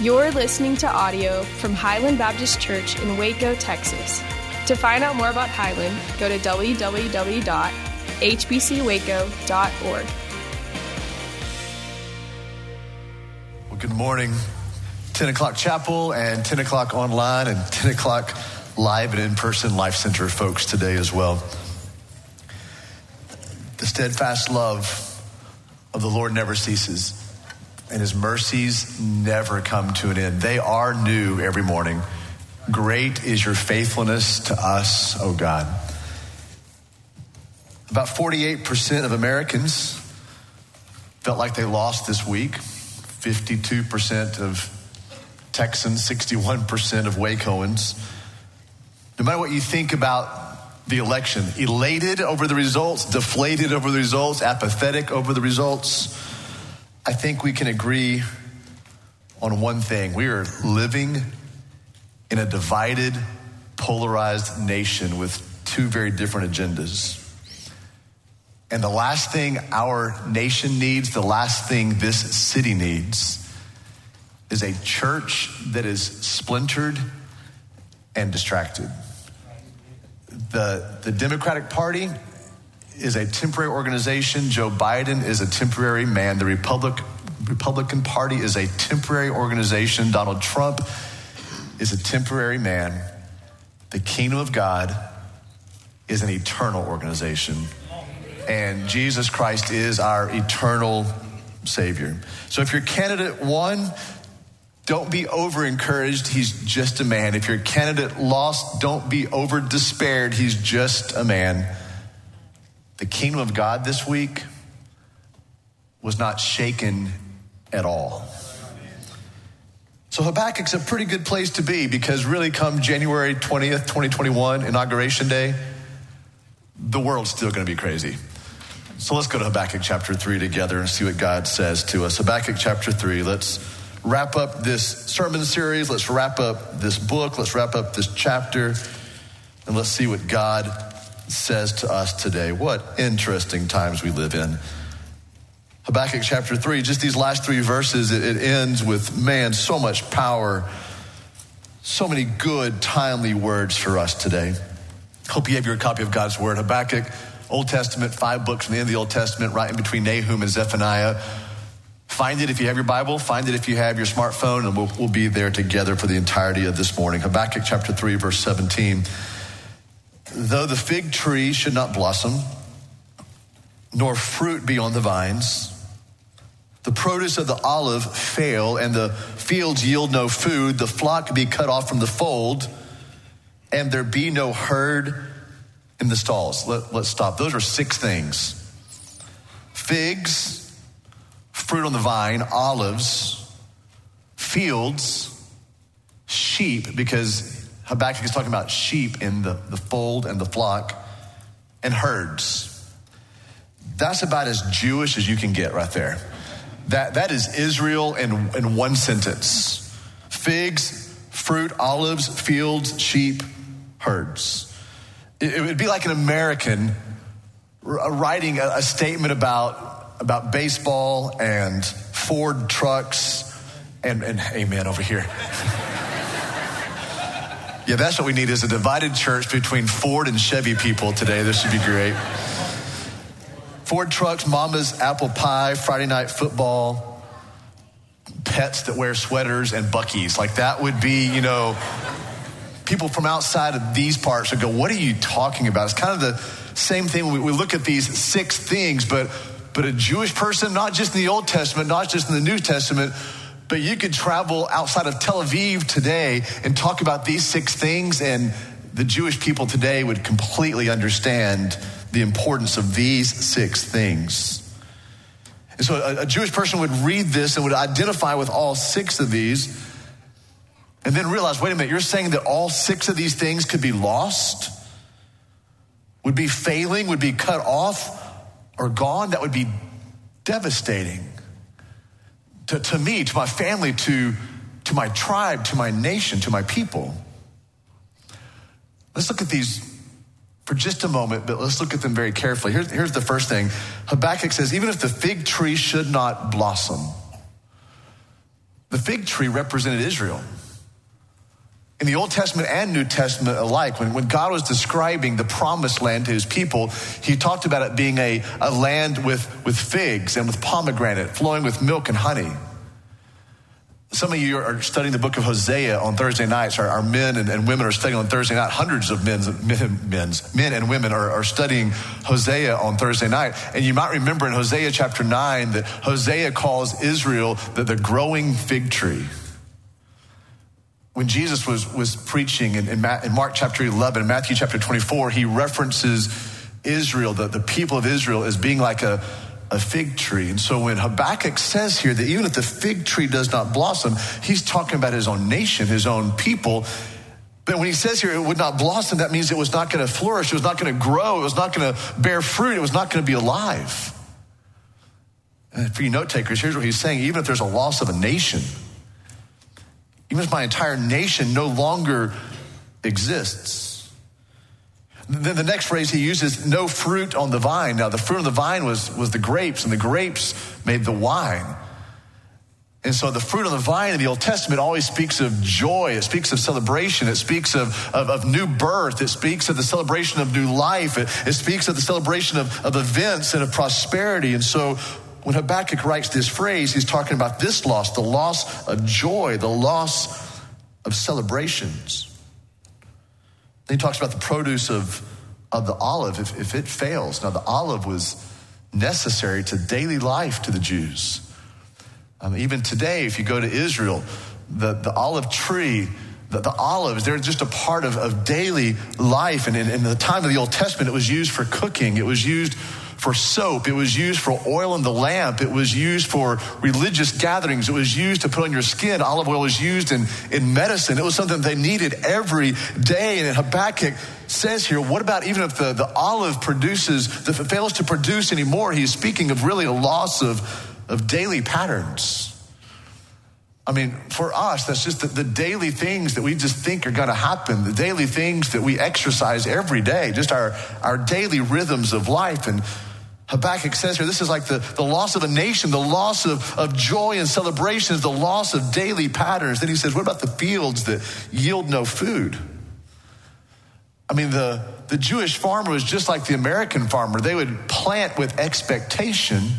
You're listening to audio from Highland Baptist Church in Waco, Texas. To find out more about Highland, go to www.hbcwaco.org. Well, good morning. 10 o'clock chapel and 10 o'clock online and 10 o'clock live and in person Life Center folks today as well. The steadfast love of the Lord never ceases, and his mercies never come to an end. They are new every morning. Great is your faithfulness to us, O God. About 48% of Americans felt like they lost this week. 52% of Texans, 61% of Wacoans. No matter what you think about the election, elated over the results, deflated over the results, apathetic over the results, I think we can agree on one thing. We are living in a divided, polarized nation with two very different agendas. And the last thing our nation needs, the last thing this city needs, is a church that is splintered and distracted. The, the Democratic Party is a temporary organization. Joe Biden is a temporary man. The Republic, Republican Party is a temporary organization. Donald Trump is a temporary man. The kingdom of God is an eternal organization. And Jesus Christ is our eternal Savior. So if you're candidate one, don't be over encouraged. He's just a man. If you're candidate lost, don't be over despaired. He's just a man. The kingdom of God this week was not shaken at all. So Habakkuk's a pretty good place to be because really come January 20th, 2021, Inauguration Day, the world's still going to be crazy. So let's go to Habakkuk chapter 3 together and see what God says to us. Habakkuk chapter 3, let's wrap up this sermon series. Let's wrap up this book. Let's wrap up this chapter. And let's see what God says to us today. What interesting times we live in. Habakkuk chapter 3, just these last three verses, it, it ends with, man, so much power, so many good, timely words for us today. Hope you have your copy of God's Word. Habakkuk, Old Testament, five books from the end of the Old Testament, right in between Nahum and Zephaniah. Find it if you have your Bible, find it if you have your smartphone, and we'll, we'll be there together for the entirety of this morning. Habakkuk chapter 3, verse 17. Though the fig tree should not blossom, nor fruit be on the vines, the produce of the olive fail, and the fields yield no food, the flock be cut off from the fold, and there be no herd in the stalls. Let, us stop. Those are six things figs, fruit on the vine, olives, fields, sheep, because Habakkuk is talking about sheep in the, the fold and the flock, and herds. That's about as Jewish as you can get right there. That, that is Israel in, in one sentence figs, fruit, olives, fields, sheep, herds. It, it would be like an American uh, writing a, a statement about, about baseball and Ford trucks and, and amen over here. yeah, that's what we need is a divided church between Ford and Chevy people today. This should be great. Ford trucks, mama's apple pie, Friday night football, pets that wear sweaters, and Buc-ee's. Like that would be, you know, people from outside of these parts would go, What are you talking about? It's kind of the same thing when we look at these six things, but but a Jewish person, not just in the Old Testament, not just in the New Testament, but you could travel outside of Tel Aviv today and talk about these six things, and the Jewish people today would completely understand the importance of these six things. And so a, a, Jewish person would read this and would identify with all six of these and then realize wait a minute, you're saying that all six of these things could be lost, would be failing, would be cut off, or gone? That would be devastating to, to me, to my family, to, to my tribe, to my nation, to my people. Let's look at these for just a moment, but let's look at them very carefully. Here's, here's the first thing Habakkuk says, even if the fig tree should not blossom, The fig tree represented Israel. In the Old Testament and New Testament alike, when, when God was describing the promised land to his people, he talked about it being a, a land with, with figs and with pomegranate, flowing with milk and honey. Some of you are studying the book of Hosea on Thursday nights. Our, our men and, and, women are studying on Thursday night. Hundreds of men's, men, men's, men and women are, are studying Hosea on Thursday night. And you might remember in Hosea chapter 9 that Hosea calls Israel the, the growing fig tree. When Jesus was, was preaching in, in, in Mark chapter 11 and Matthew chapter 24, he references Israel, the, the people of Israel, as being like a, a fig tree. And so when Habakkuk says here that even if the fig tree does not blossom, he's talking about his own nation, his own people. But when he says here it would not blossom, that means it was not going to flourish, it was not going to grow, it was not going to bear fruit, it was not going to be alive. And for you note takers, here's what he's saying even if there's a loss of a nation, even if my entire nation no longer exists, then the next phrase he uses, no fruit on the vine. Now, the fruit on the vine was, was the grapes, and the grapes made the wine. And so the fruit on the vine in the Old Testament always speaks of joy. It speaks of celebration. It speaks of, of, of new birth. It speaks of the celebration of new life. It, it speaks of the celebration of, of events and of prosperity. And so when Habakkuk writes this phrase, he's talking about this loss, the loss of joy, the loss of celebrations. Then he talks about the produce of, of the olive if, if it fails. Now, the olive was necessary to daily life to the Jews. Um, even today, if you go to Israel, the, the olive tree, the, the olives, they're just a part of, of daily life. And in, in the time of the Old Testament, it was used for cooking, it was used for soap. It was used for oil in the lamp. It was used for religious gatherings. It was used to put on your skin. Olive oil was used in, in medicine. It was something they needed every day. And Habakkuk says here, what about even if the, the olive produces, if it fails to produce anymore? He's speaking of really a loss of, of daily patterns. I mean, for us, that's just the, the, daily things that we just think are going to happen, the daily things that we exercise every day, just our, our daily rhythms of life. And Habakkuk says here, this is like the, the loss of a nation, the loss of, of joy and celebrations, the loss of daily patterns. Then he says, what about the fields that yield no food? I mean, the, the Jewish farmer was just like the American farmer. They would plant with expectation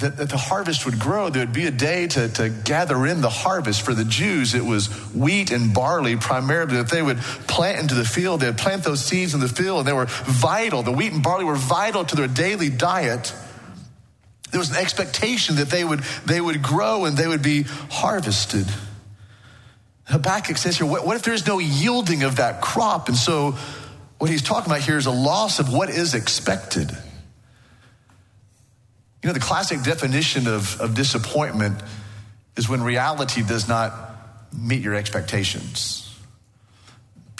that, that, the harvest would grow. There would be a day to, to gather in the harvest. For the Jews, it was wheat and barley primarily that they would plant into the field. They would plant those seeds in the field, and they were vital. The wheat and barley were vital to their daily diet. There was an expectation that they would, they would grow and they would be harvested. Habakkuk says here, what, what if there's no yielding of that crop? And so, what he's talking about here is a loss of what is expected. You know, the classic definition of, of disappointment is when reality does not meet your expectations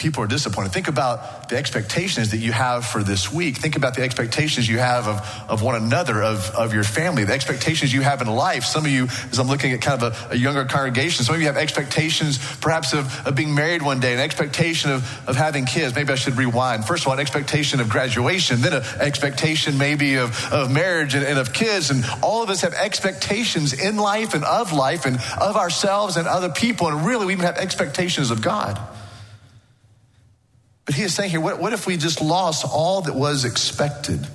people are disappointed. Think about the expectations that you have for this week. Think about the expectations you have of, of one another, of, of your family, the expectations you have in life. Some of you, as I'm looking at kind of a, a younger congregation, some of you have expectations perhaps of, of being married one day, an expectation of, of having kids. Maybe I should rewind. First of all, an expectation of graduation, then an expectation maybe of, of marriage and, and of kids. And all of us have expectations in life and of life and of ourselves and other people. And really, we even have expectations of God. But he is saying here, what, what if we just lost all that was expected?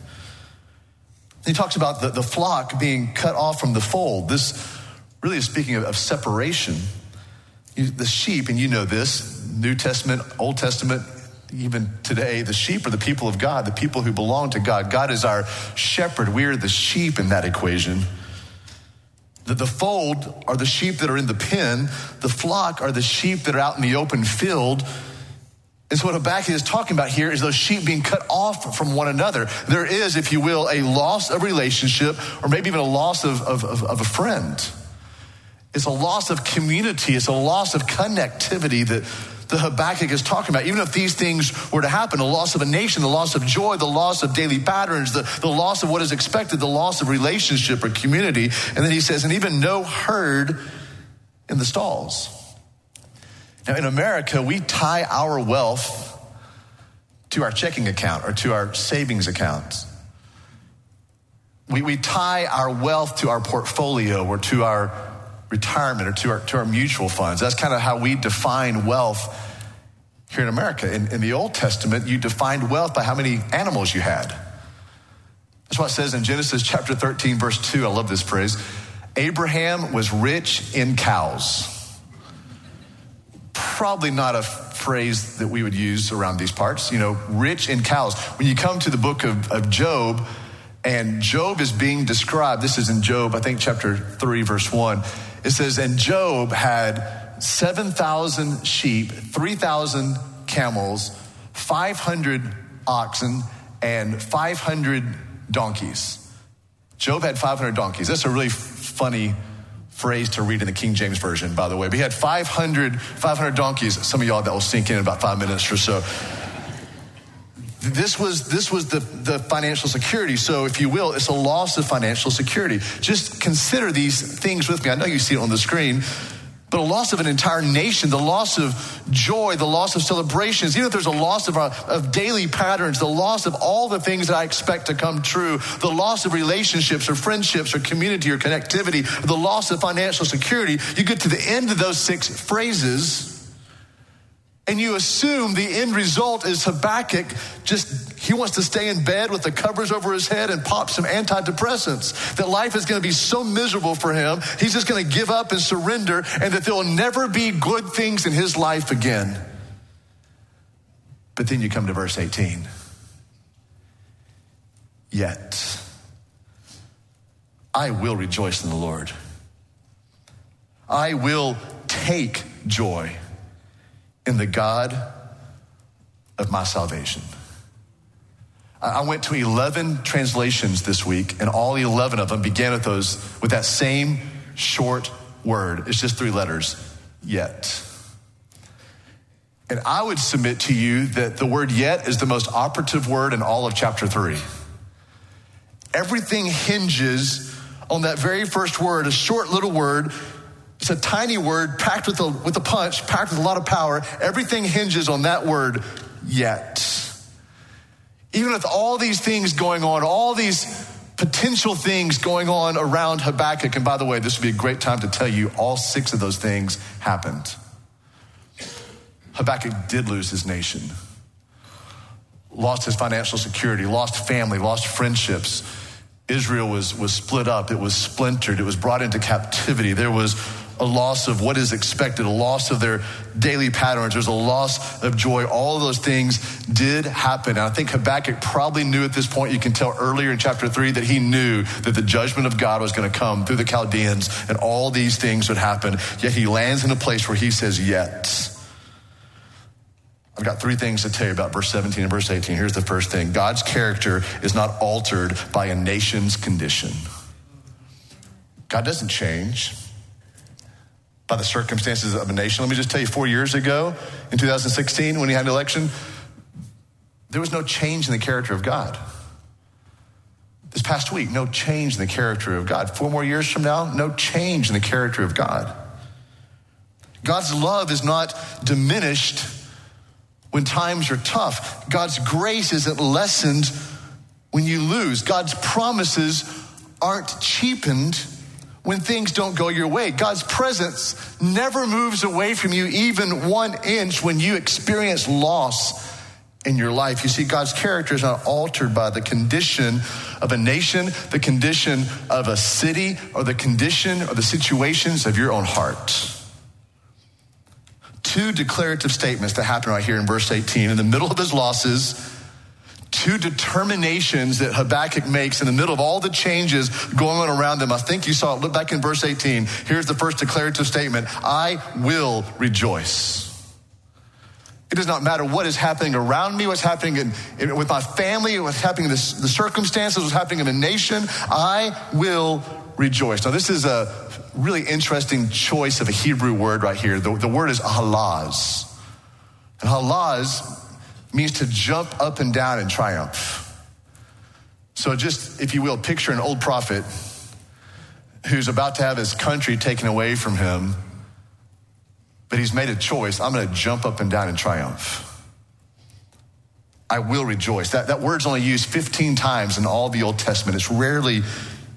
He talks about the, the flock being cut off from the fold. This really is speaking of, of separation. You, the sheep, and you know this, New Testament, Old Testament, even today, the sheep are the people of God, the people who belong to God. God is our shepherd. We are the sheep in that equation. The, the fold are the sheep that are in the pen, the flock are the sheep that are out in the open field. And so what Habakkuk is talking about here is those sheep being cut off from one another. There is, if you will, a loss of relationship or maybe even a loss of, of, of, of a friend. It's a loss of community. It's a loss of connectivity that the Habakkuk is talking about. Even if these things were to happen, the loss of a nation, the loss of joy, the loss of daily patterns, the, the loss of what is expected, the loss of relationship or community. And then he says, and even no herd in the stalls. Now, in America, we tie our wealth to our checking account or to our savings accounts. We, we tie our wealth to our portfolio or to our retirement or to our, to our mutual funds. That's kind of how we define wealth here in America. In, in the Old Testament, you defined wealth by how many animals you had. That's what it says in Genesis chapter 13, verse 2. I love this phrase. Abraham was rich in cows. Probably not a phrase that we would use around these parts, you know, rich in cows. When you come to the book of, of Job, and Job is being described, this is in Job, I think chapter 3, verse 1. It says, And Job had 7,000 sheep, 3,000 camels, 500 oxen, and 500 donkeys. Job had 500 donkeys. That's a really funny phrase to read in the King James Version, by the way. But he had 500, 500 donkeys. Some of y'all that will sink in in about five minutes or so. This was, this was the, the financial security. So, if you will, it's a loss of financial security. Just consider these things with me. I know you see it on the screen. A loss of an entire nation, the loss of joy, the loss of celebrations, even if there's a loss of, our, of daily patterns, the loss of all the things that I expect to come true, the loss of relationships or friendships or community or connectivity, the loss of financial security, you get to the end of those six phrases and you assume the end result is Habakkuk just, he wants to stay in bed with the covers over his head and pop some antidepressants. That life is going to be so miserable for him, he's just going to give up and surrender, and that there will never be good things in his life again. But then you come to verse 18. Yet, I will rejoice in the Lord. I will take joy in the God of my salvation. I went to 11 translations this week, and all 11 of them began with those with that same short word. It's just three letters, yet. And I would submit to you that the word yet is the most operative word in all of chapter three. Everything hinges on that very first word, a short little word it's a tiny word packed with a, with a punch, packed with a lot of power. Everything hinges on that word, yet. Even with all these things going on, all these potential things going on around Habakkuk, and by the way, this would be a great time to tell you all six of those things happened. Habakkuk did lose his nation, lost his financial security, lost family, lost friendships. Israel was, was split up, it was splintered, it was brought into captivity. There was a loss of what is expected, a loss of their daily patterns, there's a loss of joy. All of those things did happen. And I think Habakkuk probably knew at this point, you can tell earlier in chapter three, that he knew that the judgment of God was going to come through the Chaldeans and all these things would happen. Yet he lands in a place where he says, Yet. I've got three things to tell you about verse 17 and verse 18. Here's the first thing God's character is not altered by a nation's condition. God doesn't change by the circumstances of a nation. Let me just tell you, four years ago in 2016, when he had an election, there was no change in the character of God. This past week, no change in the character of God. Four more years from now, no change in the character of God. God's love is not diminished when times are tough. God's grace isn't lessened when you lose. God's promises aren't cheapened when things don't go your way. God's presence never moves away from you even one inch when you experience loss in your life. You see, God's character is not altered by the condition of a nation, the condition of a city, or the condition or the situations of your own heart. Two declarative statements that happen right here in verse 18. In the middle of his losses, two determinations that Habakkuk makes in the middle of all the changes going on around them. I think you saw it. Look back in verse 18. Here's the first declarative statement I will rejoice. It does not matter what is happening around me, what's happening in, in, with my family, what's happening in the, the circumstances, what's happening in the nation. I will rejoice. Now, this is a really interesting choice of a Hebrew word right here. The, the word is halaz. And halaz means to jump up and down in triumph. So, just if you will, picture an old prophet who's about to have his country taken away from him, but he's made a choice. I'm going to jump up and down in triumph. I will rejoice. That, that word's only used 15 times in all the Old Testament. It's rarely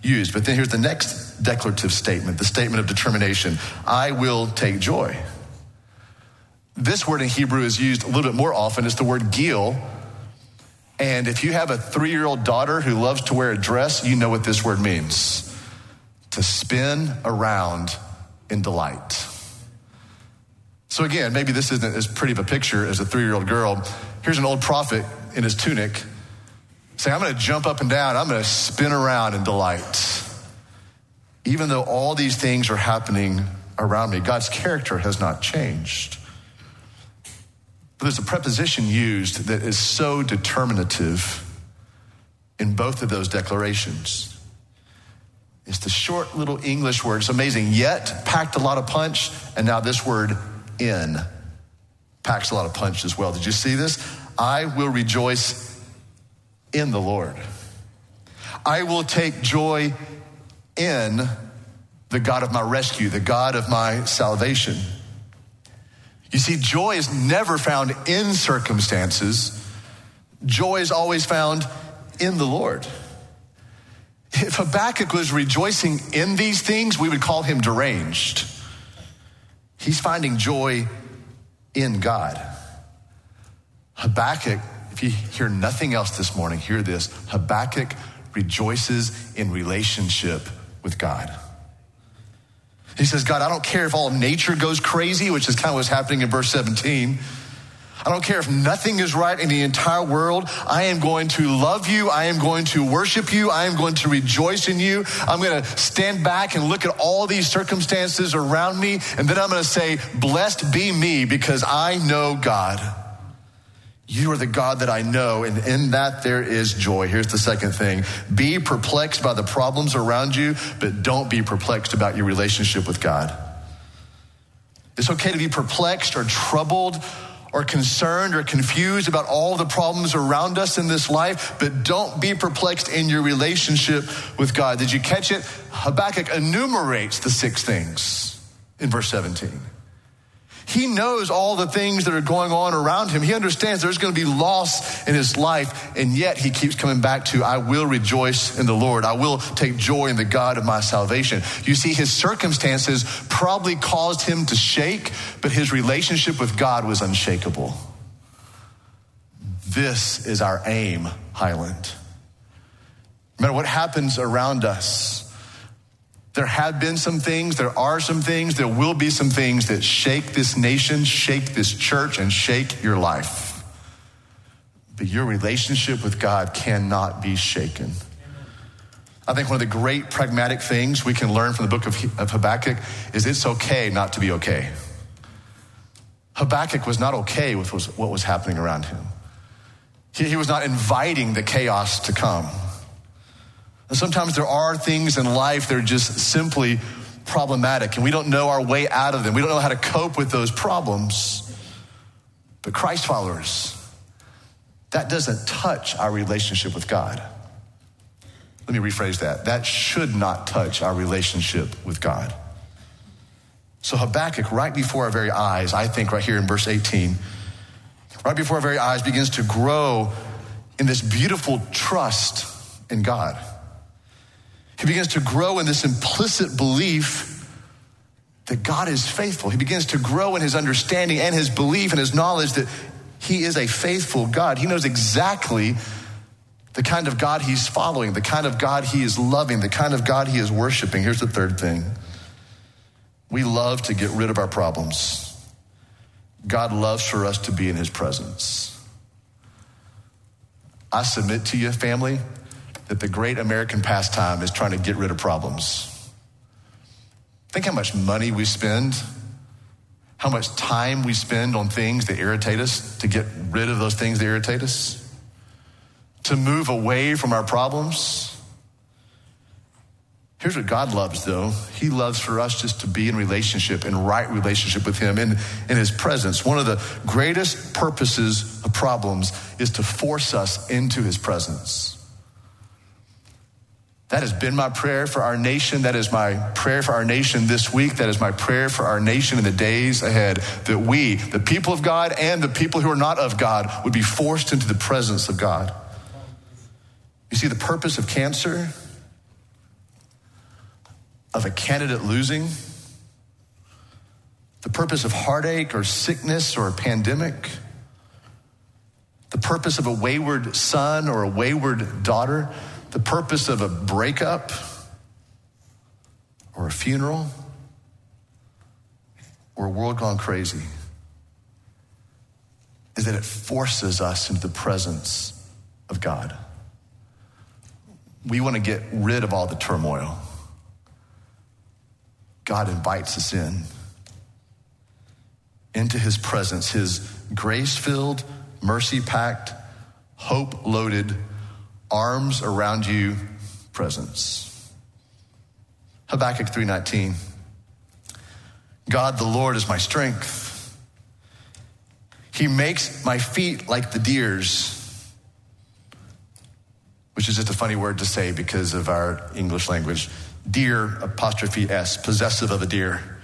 used. But then here's the next declarative statement, the statement of determination I will take joy. This word in Hebrew is used a little bit more often. It's the word gil. And if you have a three year old daughter who loves to wear a dress, you know what this word means to spin around in delight. So, again, maybe this isn't as pretty of a picture as a three year old girl. Here's an old prophet in his tunic saying, I'm going to jump up and down, I'm going to spin around in delight. Even though all these things are happening around me, God's character has not changed. But there's a preposition used that is so determinative in both of those declarations. It's the short little English word. It's amazing. Yet packed a lot of punch, and now this word in packs a lot of punch as well. Did you see this? I will rejoice in the Lord. I will take joy in the God of my rescue, the God of my salvation. You see, joy is never found in circumstances, joy is always found in the Lord. If Habakkuk was rejoicing in these things, we would call him deranged. He's finding joy in God. Habakkuk, if you hear nothing else this morning, hear this Habakkuk rejoices in relationship with God. He says, God, I don't care if all nature goes crazy, which is kind of what's happening in verse 17. I don't care if nothing is right in the entire world. I am going to love you. I am going to worship you. I am going to rejoice in you. I'm going to stand back and look at all these circumstances around me. And then I'm going to say, Blessed be me because I know God. You are the God that I know, and in that there is joy. Here's the second thing be perplexed by the problems around you, but don't be perplexed about your relationship with God. It's okay to be perplexed or troubled or concerned or confused about all the problems around us in this life, but don't be perplexed in your relationship with God. Did you catch it? Habakkuk enumerates the six things in verse 17. He knows all the things that are going on around him. He understands there's going to be loss in his life, and yet he keeps coming back to, I will rejoice in the Lord. I will take joy in the God of my salvation. You see, his circumstances probably caused him to shake, but his relationship with God was unshakable. This is our aim, Highland. No matter what happens around us, there have been some things, there are some things, there will be some things that shake this nation, shake this church, and shake your life. But your relationship with God cannot be shaken. I think one of the great pragmatic things we can learn from the book of Habakkuk is it's okay not to be okay. Habakkuk was not okay with what was happening around him. He was not inviting the chaos to come. Sometimes there are things in life that are just simply problematic and we don't know our way out of them. We don't know how to cope with those problems. But Christ followers, that doesn't touch our relationship with God. Let me rephrase that. That should not touch our relationship with God. So Habakkuk, right before our very eyes, I think right here in verse 18, right before our very eyes, begins to grow in this beautiful trust in God. He begins to grow in this implicit belief that God is faithful. He begins to grow in his understanding and his belief and his knowledge that he is a faithful God. He knows exactly the kind of God he's following, the kind of God he is loving, the kind of God he is worshiping. Here's the third thing we love to get rid of our problems. God loves for us to be in his presence. I submit to you, family, that the great American pastime is trying to get rid of problems. Think how much money we spend, how much time we spend on things that irritate us to get rid of those things that irritate us, to move away from our problems. Here's what God loves, though. He loves for us just to be in relationship, in right relationship with Him, in, in His presence. One of the greatest purposes of problems is to force us into His presence. That has been my prayer for our nation. That is my prayer for our nation this week. That is my prayer for our nation in the days ahead. That we, the people of God and the people who are not of God, would be forced into the presence of God. You see, the purpose of cancer of a candidate losing, the purpose of heartache or sickness or a pandemic, the purpose of a wayward son or a wayward daughter, the purpose of a breakup or a funeral or a world gone crazy is that it forces us into the presence of God. We want to get rid of all the turmoil. God invites us in into his presence, his grace filled, mercy packed, hope loaded, arms around you presence. Habakkuk 3:19 God the Lord is my strength. He makes my feet like the deer's, which is just a funny word to say because of our English language. Deer, apostrophe S, possessive of a deer.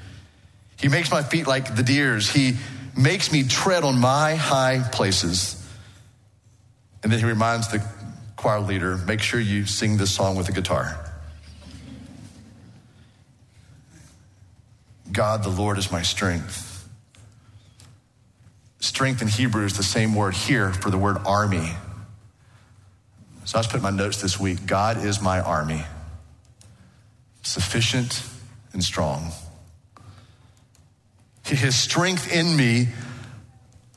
He makes my feet like the deer's. He makes me tread on my high places. And then he reminds the choir leader make sure you sing this song with a guitar. God, the Lord, is my strength. Strength in Hebrew is the same word here for the word army. So I was putting my notes this week God is my army, sufficient and strong. His strength in me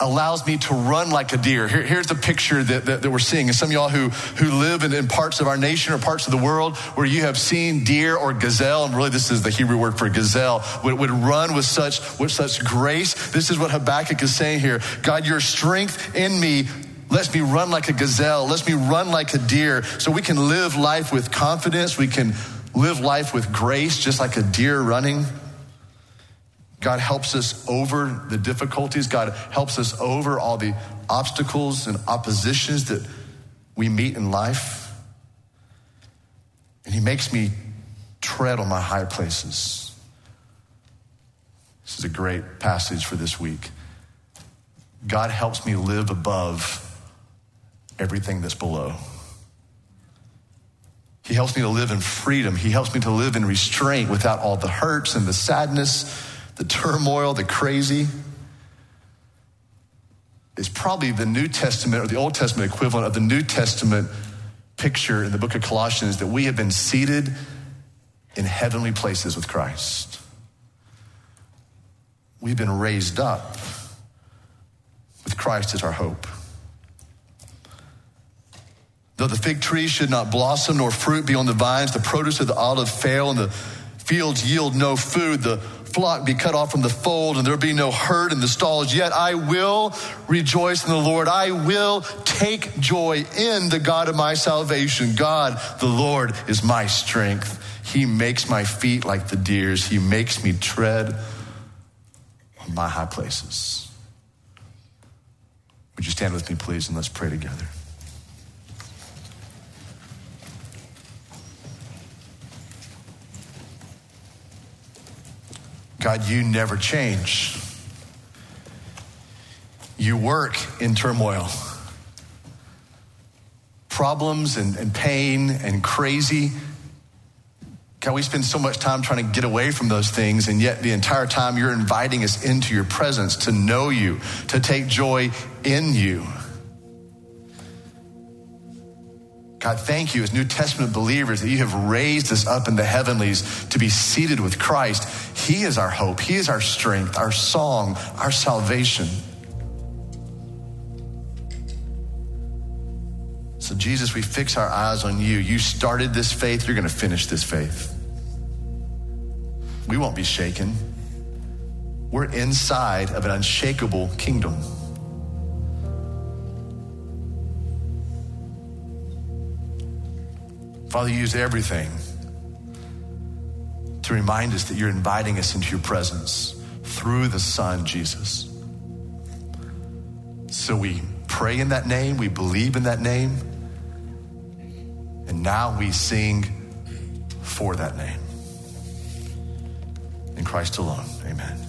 allows me to run like a deer. Here, here's the picture that, that, that, we're seeing. And some of y'all who, who live in, in, parts of our nation or parts of the world where you have seen deer or gazelle, and really this is the Hebrew word for gazelle, would, would run with such, with such grace. This is what Habakkuk is saying here. God, your strength in me lets me run like a gazelle, lets me run like a deer, so we can live life with confidence. We can live life with grace, just like a deer running. God helps us over the difficulties. God helps us over all the obstacles and oppositions that we meet in life. And He makes me tread on my high places. This is a great passage for this week. God helps me live above everything that's below. He helps me to live in freedom. He helps me to live in restraint without all the hurts and the sadness the turmoil, the crazy, is probably the New Testament or the Old Testament equivalent of the New Testament picture in the book of Colossians that we have been seated in heavenly places with Christ. We've been raised up with Christ as our hope. Though the fig tree should not blossom nor fruit be on the vines, the produce of the olive fail, and the fields yield no food, the flock be cut off from the fold and there be no herd in the stalls. Yet I will rejoice in the Lord. I will take joy in the God of my salvation. God, the Lord, is my strength. He makes my feet like the deer's. He makes me tread on my high places. Would you stand with me, please, and let's pray together. God, you never change. You work in turmoil. Problems and, and pain and crazy. God, we spend so much time trying to get away from those things, and yet the entire time you're inviting us into your presence to know you, to take joy in you. God, thank you as New Testament believers that you have raised us up in the heavenlies to be seated with Christ. He is our hope, He is our strength, our song, our salvation. So, Jesus, we fix our eyes on you. You started this faith, you're going to finish this faith. We won't be shaken. We're inside of an unshakable kingdom. Father, use everything to remind us that you're inviting us into your presence through the Son, Jesus. So we pray in that name, we believe in that name, and now we sing for that name. In Christ alone, amen.